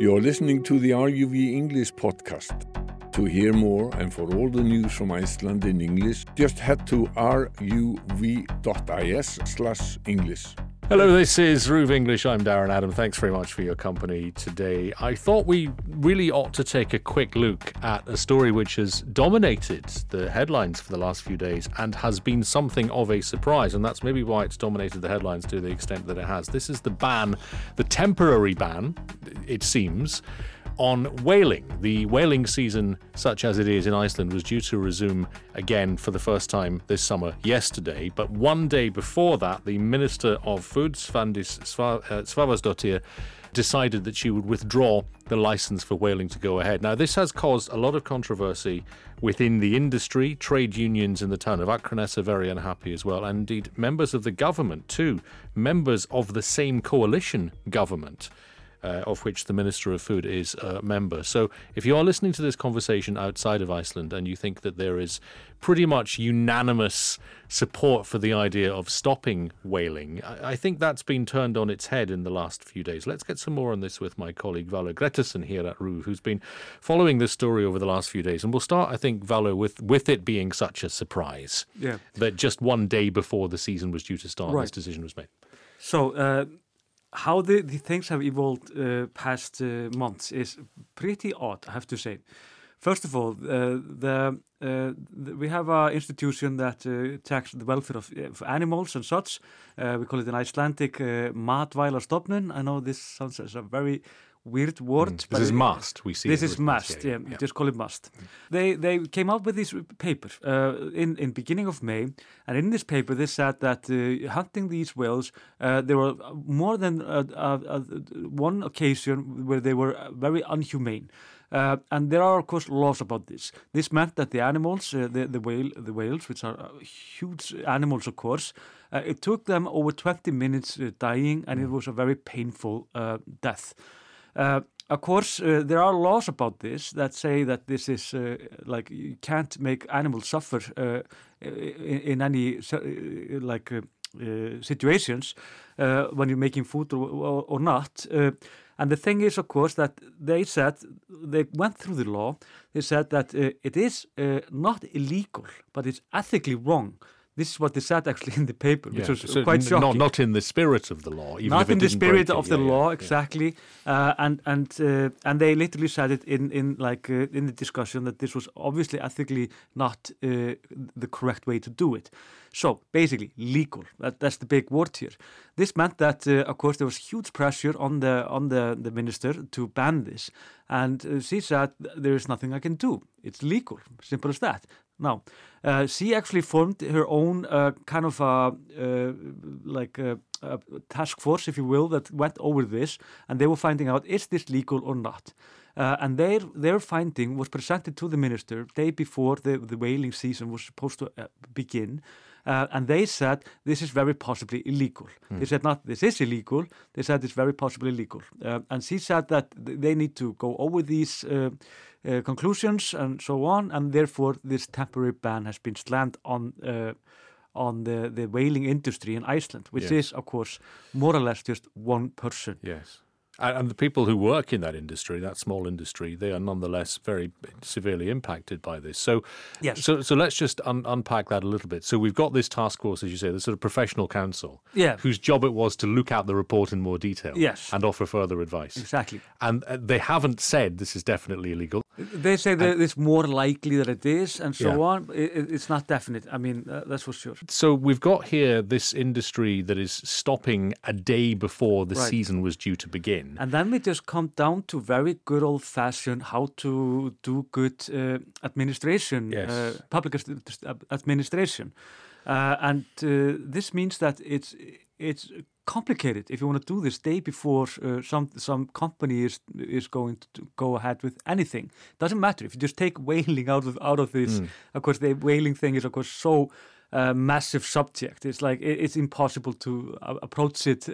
You're listening to the RUV English podcast. To hear more and for all the news from Iceland in English, just head to ruv.is/english. Hello, this is RÚV English. I'm Darren Adam. Thanks very much for your company today. I thought we really ought to take a quick look at a story which has dominated the headlines for the last few days and has been something of a surprise, and that's maybe why it's dominated the headlines to the extent that it has. This is the ban, the temporary ban, it seems, on whaling. The whaling season, such as it is in Iceland, was due to resume again for the first time this summer yesterday. But one day before that, the Minister of Food, Svandís uh, Svavarsdottir, decided that she would withdraw the license for whaling to go ahead. Now, this has caused a lot of controversy within the industry. Trade unions in the town of Akranes are very unhappy as well, and indeed members of the government too, members of the same coalition government uh, of which the Minister of Food is a member. So if you are listening to this conversation outside of Iceland and you think that there is pretty much unanimous support for the idea of stopping whaling, I, I think that's been turned on its head in the last few days. Let's get some more on this with my colleague Valur Grettisson here at RÚV, who's been following this story over the last few days. And we'll start, I think, Valur, with, with it being such a surprise yeah. that just one day before the season was due to start, right. this decision was made. So, uh, how the, the things have evolved uh, past uh, months is pretty odd, I have to say. First of all, uh, the, uh, the, we have an institution that uh, tracks the welfare of, of, animals and such. Uh, we call it an Icelandic uh, Matvælastofnun. I know this sounds as a very weird word. Mm. This is must. We see. This is must. Yeah, yeah, just call it must. Mm. They they came out with this paper uh, in in beginning of May, and in this paper they said that uh, hunting these whales, uh, there were more than uh, uh, uh, one occasion where they were very unhumane. Uh, and there are, of course, laws about this. This meant that the animals, uh, the the whale, the whales, which are huge animals, of course, uh, it took them over 20 minutes dying, and mm. it was a very painful death. Uh, of course, uh, there are laws about this that say that this is uh, like you can't make animals suffer uh, in, in, any uh, like uh, situations when you're making food or, or, or not. and the thing is, of course, that they said they went through the law. They said that it is not illegal, but it's ethically wrong this is what they said actually in the paper, which yeah, was so quite shocking. Not, not in the spirit of the law. not in the spirit of the yeah, law, exactly. Uh, and and uh, and they literally said it in in like uh, in the discussion that this was obviously ethically not uh, the correct way to do it. So basically, legal. That, that's the big word here. This meant that, uh, of course, there was huge pressure on the on the, the minister to ban this, and uh, she said there is nothing I can do. It's legal. Simple as that. Now, uh, she actually formed her own uh, kind of a, uh, like a, a, task force, if you will, that went over this, and they were finding out is this legal or not. Uh, and their their finding was presented to the minister day before the, the whaling season was supposed to uh, begin. Uh, and they said this is very possibly illegal. Mm. They said not this is illegal. They said it's very possibly illegal. and she said that they need to go over these uh, conclusions and so on, and therefore this temporary ban has been slammed on uh, on the, the whaling industry in Iceland, which yes. is, of course, more or less just one person. Yes. And the people who work in that industry, that small industry, they are nonetheless very severely impacted by this. So, yes. so, so let's just un- unpack that a little bit. So we've got this task force, as you say, the sort of professional council, yeah. whose job it was to look at the report in more detail, yes. and offer further advice. Exactly. And uh, they haven't said this is definitely illegal. They say that and, it's more likely that it is, and so yeah. on. It, it's not definite. I mean, uh, that's for sure. So we've got here this industry that is stopping a day before the right. season was due to begin. And then we just come down to very good old fashioned how to do good uh, administration, yes. uh, public administration. Uh, and uh, this means that it's it's complicated if you want to do this day before uh, some some company is is going to go ahead with anything. Doesn't matter if you just take whaling out of out of this. Mm. Of course, the whaling thing is of course so uh, massive subject. It's like it, it's impossible to uh, approach it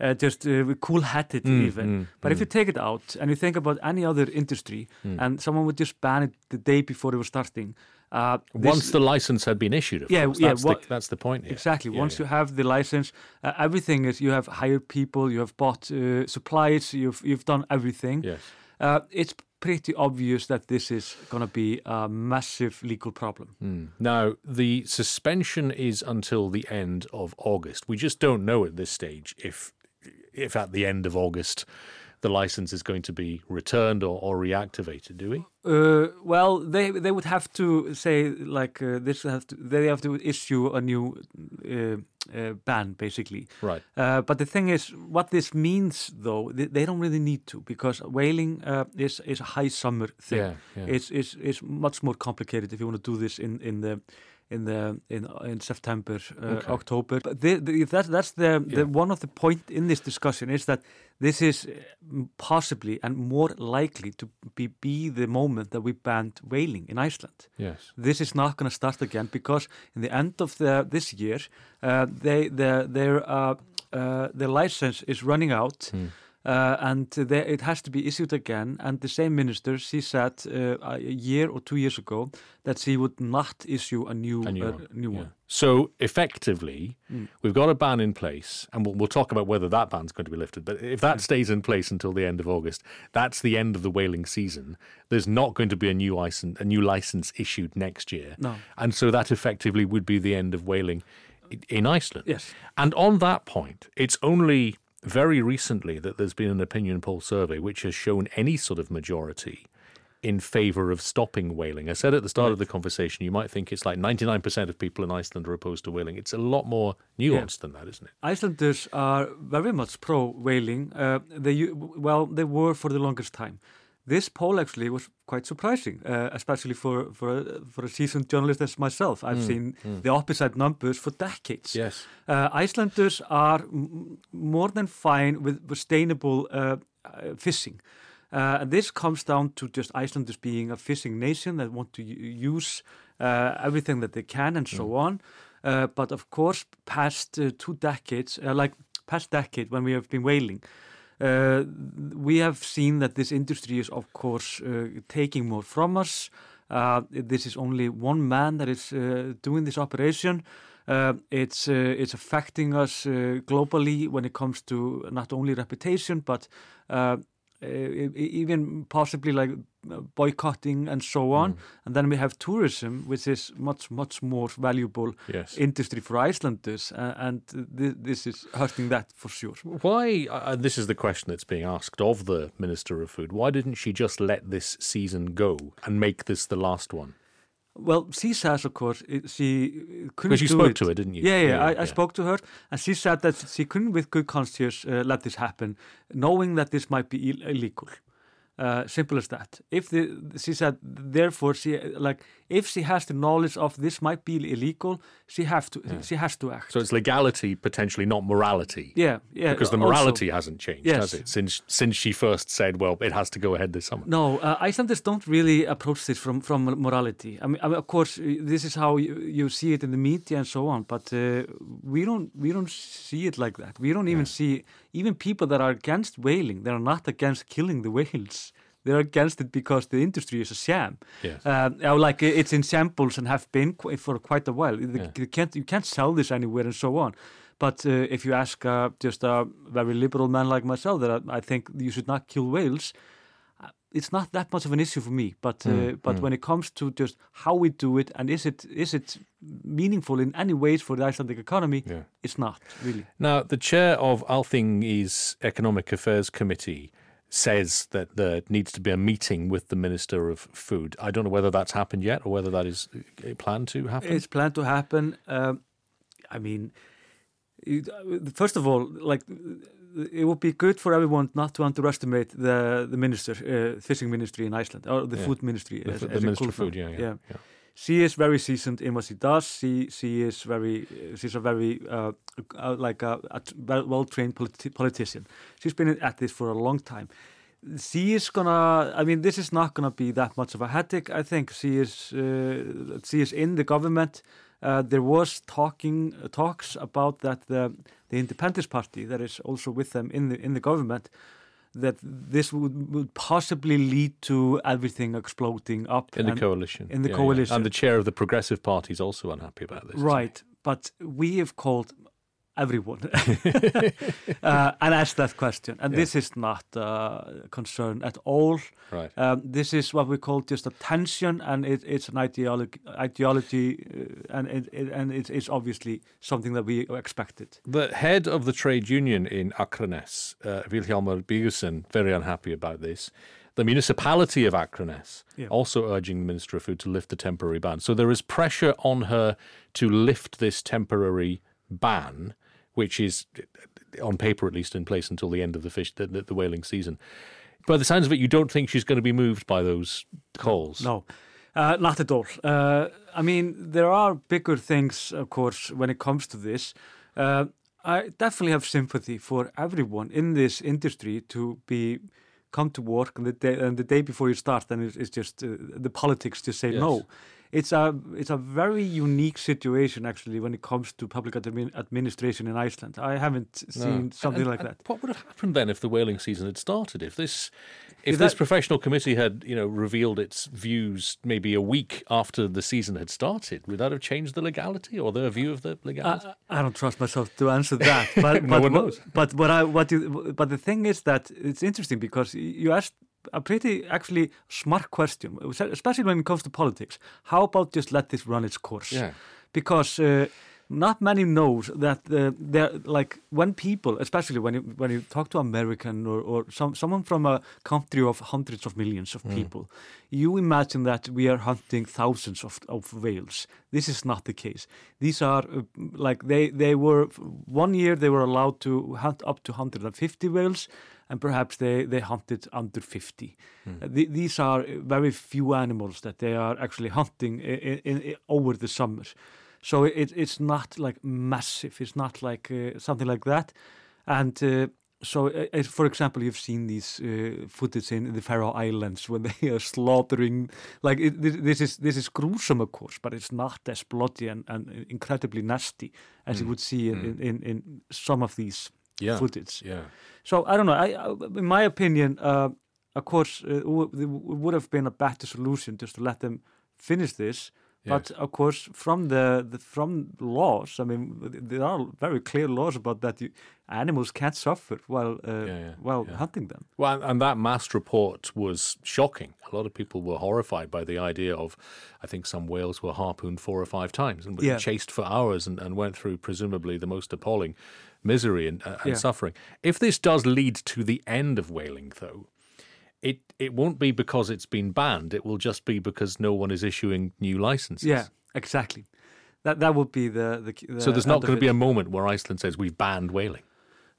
uh, just uh, cool-headed Mm, even. mm, but if mm. you take it out and you think about any other industry, Mm. and someone would just ban it the day before it was starting. Uh, this- Once the license had been issued, of Yeah, course. yeah, That's, what- the, that's the point. here. Exactly. Yeah, Once yeah. you have the license, uh, everything is you have hired people, you have bought uh, supplies, you've you've done everything. Yes. Uh, it's pretty obvious that this is going to be a massive legal problem. Mm. Now, the suspension is until the end of August. We just don't know at this stage if, if at the end of August, the license is going to be returned or, or reactivated. Do we? Uh, well, they they would have to say like uh, this have to they have to issue a new uh, uh, ban basically. Right. Uh, but the thing is, what this means though, they, they don't really need to because whaling uh, is is a high summer thing. Yeah, yeah. It's, it's it's much more complicated if you want to do this in in the in the in in September uh, Okay. October. But the, the, that that's the, Yeah. the one of the point in this discussion is that this is uh, possibly and more likely to be be the moment that we banned whaling in Iceland Yes. this is not going to start again because in the end of the, this year, uh, they the, their uh, uh, their license is running out, Hmm. Uh, and it has to be issued again. And the same minister, she said uh, a year or two years ago that she would not issue a new A new uh, one. new yeah. one. So effectively, Mm. we've got a ban in place, and we'll, we'll talk about whether that ban's going to be lifted. But if that stays in place until the end of August, that's the end of the whaling season. There's not going to be a new license, a new license issued next year, No. and so that effectively would be the end of whaling in Iceland. Yes. And on that point, it's only very recently that there's been an opinion poll survey which has shown any sort of majority in favor of stopping whaling. I said at the start of the conversation, you might think it's like 99% of people in Iceland are opposed to whaling. It's a lot more nuanced than that, isn't it? Icelanders are very much pro whaling. Uh, they well, they were for the longest time. This poll actually was quite surprising, uh, especially for for a, for a seasoned journalist as myself. I've seen the opposite numbers for decades. Yes. Uh, Icelanders are m- more than fine with sustainable uh, uh, fishing. Uh, and this comes down to just Icelanders being a fishing nation that want to u- use uh, everything that they can and so on. Uh, but of course, past uh, two decades, uh, like past decade when we have been whaling, uh, we have seen that this industry is, of course, uh, taking more from us. Uh, this is only one man that is uh, doing this operation. Uh, it's uh, it's affecting us globally when it comes to not only reputation but even possibly like uh, boycotting and so on. And then we have tourism, which is much much more valuable Yes. industry for Icelanders, uh, and th- this is hurting that for sure. Why, uh, this is the question that's being asked of the Minister of Food, why didn't she just let this season go and make this the last one? Well, she says, of course, it, she couldn't Because you spoke it. to her, didn't you? Yeah, yeah. Yeah, I, I spoke to her, and she said that she couldn't, with good conscience, uh, let this happen, knowing that this might be Ill- illegal. Uh, simple as that. If the she said, therefore, she like if she has the knowledge of this might be illegal, she have to she has to act. So it's legality, potentially not morality. yeah, yeah. Because the also- morality hasn't changed, Yes. has it? Since since she first said, well, it has to go ahead this summer. No, uh, Icelanders don't really approach this from from morality. I mean, I mean, of course, uh, this is how you, you see it in the media and so on. But uh, we don't we don't see it like that. We don't even see even people that are against whaling. They are not against killing the whales. They're against it because the industry is a sham. Yes. Uh, like uh, it's in shambles and have been qu- for quite a while. Yeah. You can't you can't sell this anywhere and so on. But uh, if you ask uh, just a very liberal man like myself, that I, I think you should not kill whales, it's not that much of an issue for me. But uh, Mm, but when it comes to just how we do it and is it is it meaningful in any ways for the Icelandic economy, Yeah. it's not really. Now, the chair of Alþingi's Economic Affairs Committee says that there needs to be a meeting with the Minister of Food. I don't know whether that's happened yet or whether that is uh, planned to happen. It's planned to happen. Um, I mean, uh, first of all, like it would be good for everyone not to underestimate the the minister, uh, fishing ministry in Iceland, or the Yeah. food ministry. the, as- the as Minister of Food, yeah, yeah. yeah. She is very seasoned in what she does. She she is very she's a very uh, uh, like a, a well trained politi- politician. She's been at this for a long time. She is gonna. I mean, this is not gonna be that much of a headache. I think she is. Uh, she is in the government. Uh, there was talking uh, talks about that the the Independence Party that is also with them in the in the government that this would, would possibly lead to everything exploding up in the coalition. In the yeah, coalition, yeah. and the chair of the Progressive Party is also unhappy about this. Right, but we have called everyone uh, and ask that question. And yeah. this is not a concern at all. Right. Um, this is what we call just a tension, and it, it's an ideology, ideology uh, and, it, it, and it, it's obviously something that we expected. The head of the trade union in Akranes, uh, Vilhjálmur Birgisson, very unhappy about this. The municipality of Akranes yeah. also urging the Minister of Food to lift the temporary ban. So there is pressure on her to lift this temporary ban which is on paper at least in place until the end of the fish the, the, the whaling season. By the sounds of it, you don't think she's going to be moved by those calls. No. Uh, not at all. Uh, I mean, there are bigger things, of course, when it comes to this. Uh, I definitely have sympathy for everyone in this industry to be come to work and the day, and the day before you start, and it's, it's just uh, the politics to say yes. no it's a it's a very unique situation actually when it comes to public admin administration in Iceland. I haven't seen no. something and, like and that. What would have happened then if the whaling season had started? If this if Is this that, professional committee had you know revealed its views maybe a week after the season had started, would that have changed the legality or their view of the legality? I, I don't trust myself to answer that. But no but, one knows. But what I what you, but the thing is that it's interesting because you asked a pretty actually smart question, especially when it comes to politics. How about just let this run its course? Yeah. Because uh, not many knows that uh, they're like when people, especially when you when you talk to American or, or some someone from a country of hundreds of millions of mm. people, you imagine that we are hunting thousands of, of whales. This is not the case. These are uh, like they they were one year they were allowed to hunt up to 150 whales and perhaps they, they hunted under 50. Mm. Uh, th these are very few animals that they are actually hunting in, in, in, over the summer. So it, it's not like massive, it's not like uh, something like that. And uh, so, uh, for example, you've seen these uh, footage in the Faroe Islands when they are slaughtering. Like it, this is this is gruesome, of course, but it's not as bloody and, and incredibly nasty as mm. you would see in, mm. in, in, some of these yeah. footage. Yeah. So I don't know. I, in my opinion, uh, of course, uh, it would have been a better solution just to let them finish this. But of course, from the, the, from laws, I mean, there are very clear laws about that. You, animals can't suffer while uh, yeah, yeah, while yeah. hunting them. Well, and that MAST report was shocking. A lot of people were horrified by the idea of, I think some whales were harpooned four or five times and were chased for hours and, and went through presumably the most appalling misery and, uh, and suffering. If this does lead to the end of whaling, though, it it won't be because it's been banned. It will just be because no one is issuing new licenses. Yeah, exactly. That that would be the the. the so there's not going to be a moment where Iceland says we've banned whaling.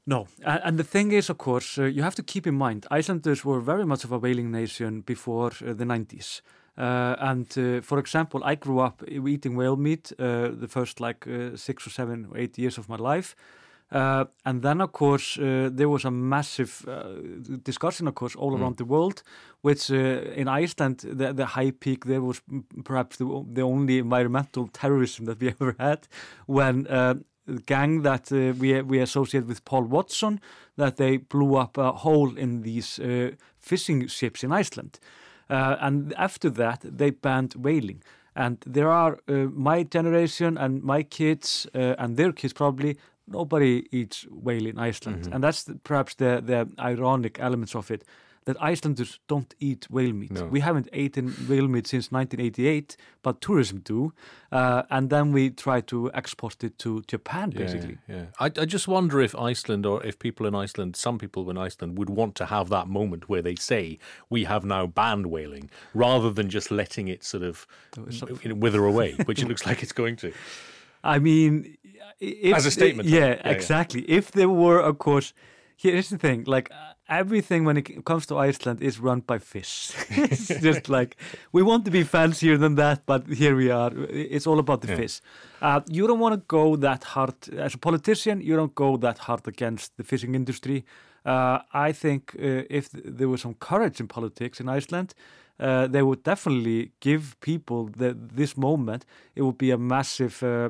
No, and the thing is, of course, uh, you have to keep in mind Icelanders were very much of a whaling nation before uh, the 90s. Uh, and uh, for example, I grew up eating whale meat uh, the first like uh, six or seven or eight years of my life. Uh, and then, of course, uh, there was a massive uh, discussion, of course, all mm. around the world, which uh, in Iceland, the, the, high peak there was perhaps the, the, only environmental terrorism that we ever had when uh, the gang that uh, we, we associate with Paul Watson, that they blew up a hole in these fishing ships in Iceland. and after that, they banned whaling. And there are my generation and my kids and their kids probably nobody eats whale in Iceland, mm -hmm. and that's the, perhaps the the ironic elements of it. That Icelanders don't eat whale meat. No. We haven't eaten whale meat since 1988, but tourism do, uh, and then we try to export it to Japan, basically. Yeah, yeah. I, I just wonder if Iceland, or if people in Iceland, some people in Iceland, would want to have that moment where they say we have now banned whaling, rather than just letting it sort of wither away, which it looks like it's going to. I mean, if, as a statement. Yeah, yeah, exactly. Yeah. If there were, of course, here's the thing: like everything when it comes to Iceland is run by fish. it's just like we want to be fancier than that, but here we are. It's all about the yeah. fish. Uh, you don't want to go that hard as a politician. You don't go that hard against the fishing industry. Uh, I think uh, if th there was some courage in politics in Iceland, uh, they would definitely give people the, this moment. It would be a massive uh,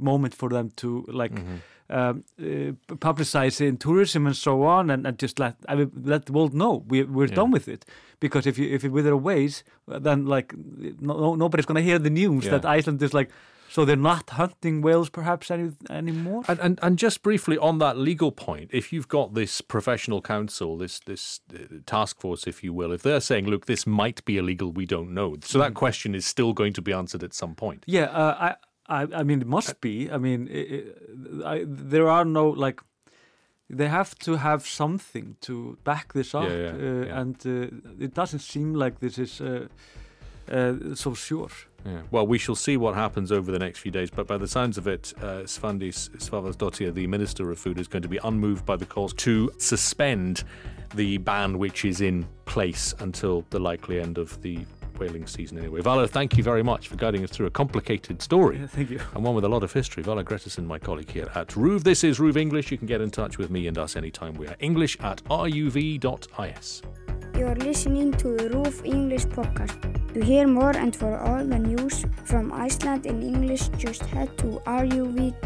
moment for them to like. Mm -hmm. Um, uh, publicize in tourism and so on, and, and just let I mean, let the world know we, we're yeah. done with it. Because if you if it wither ways, then like no, nobody's going to hear the news yeah. that Iceland is like so they're not hunting whales perhaps any, anymore. And, and and just briefly on that legal point, if you've got this professional council, this this uh, task force, if you will, if they're saying, look, this might be illegal, we don't know. So that mm. question is still going to be answered at some point. Yeah, uh, I, I I mean it must be. I mean it, it, I, there are no like they have to have something to back this up, yeah, yeah, uh, yeah. and uh, it doesn't seem like this is uh, uh so sure. Yeah. Well, we shall see what happens over the next few days, but by the sounds of it, uh, Svandís Svavarsdottir, the Minister of Food, is going to be unmoved by the calls to suspend the ban which is in place until the likely end of the whaling season anyway. Valur, thank you very much for guiding us through a complicated story. Yeah, thank you. And one with a lot of history. Valur Grettisson, my colleague here at RÚV. This is RÚV English. You can get in touch with me and us anytime. We are english at ruv.is. You are listening to the RÚV English podcast. To hear more and for all the news from Iceland in English, just head to ruv.is/english.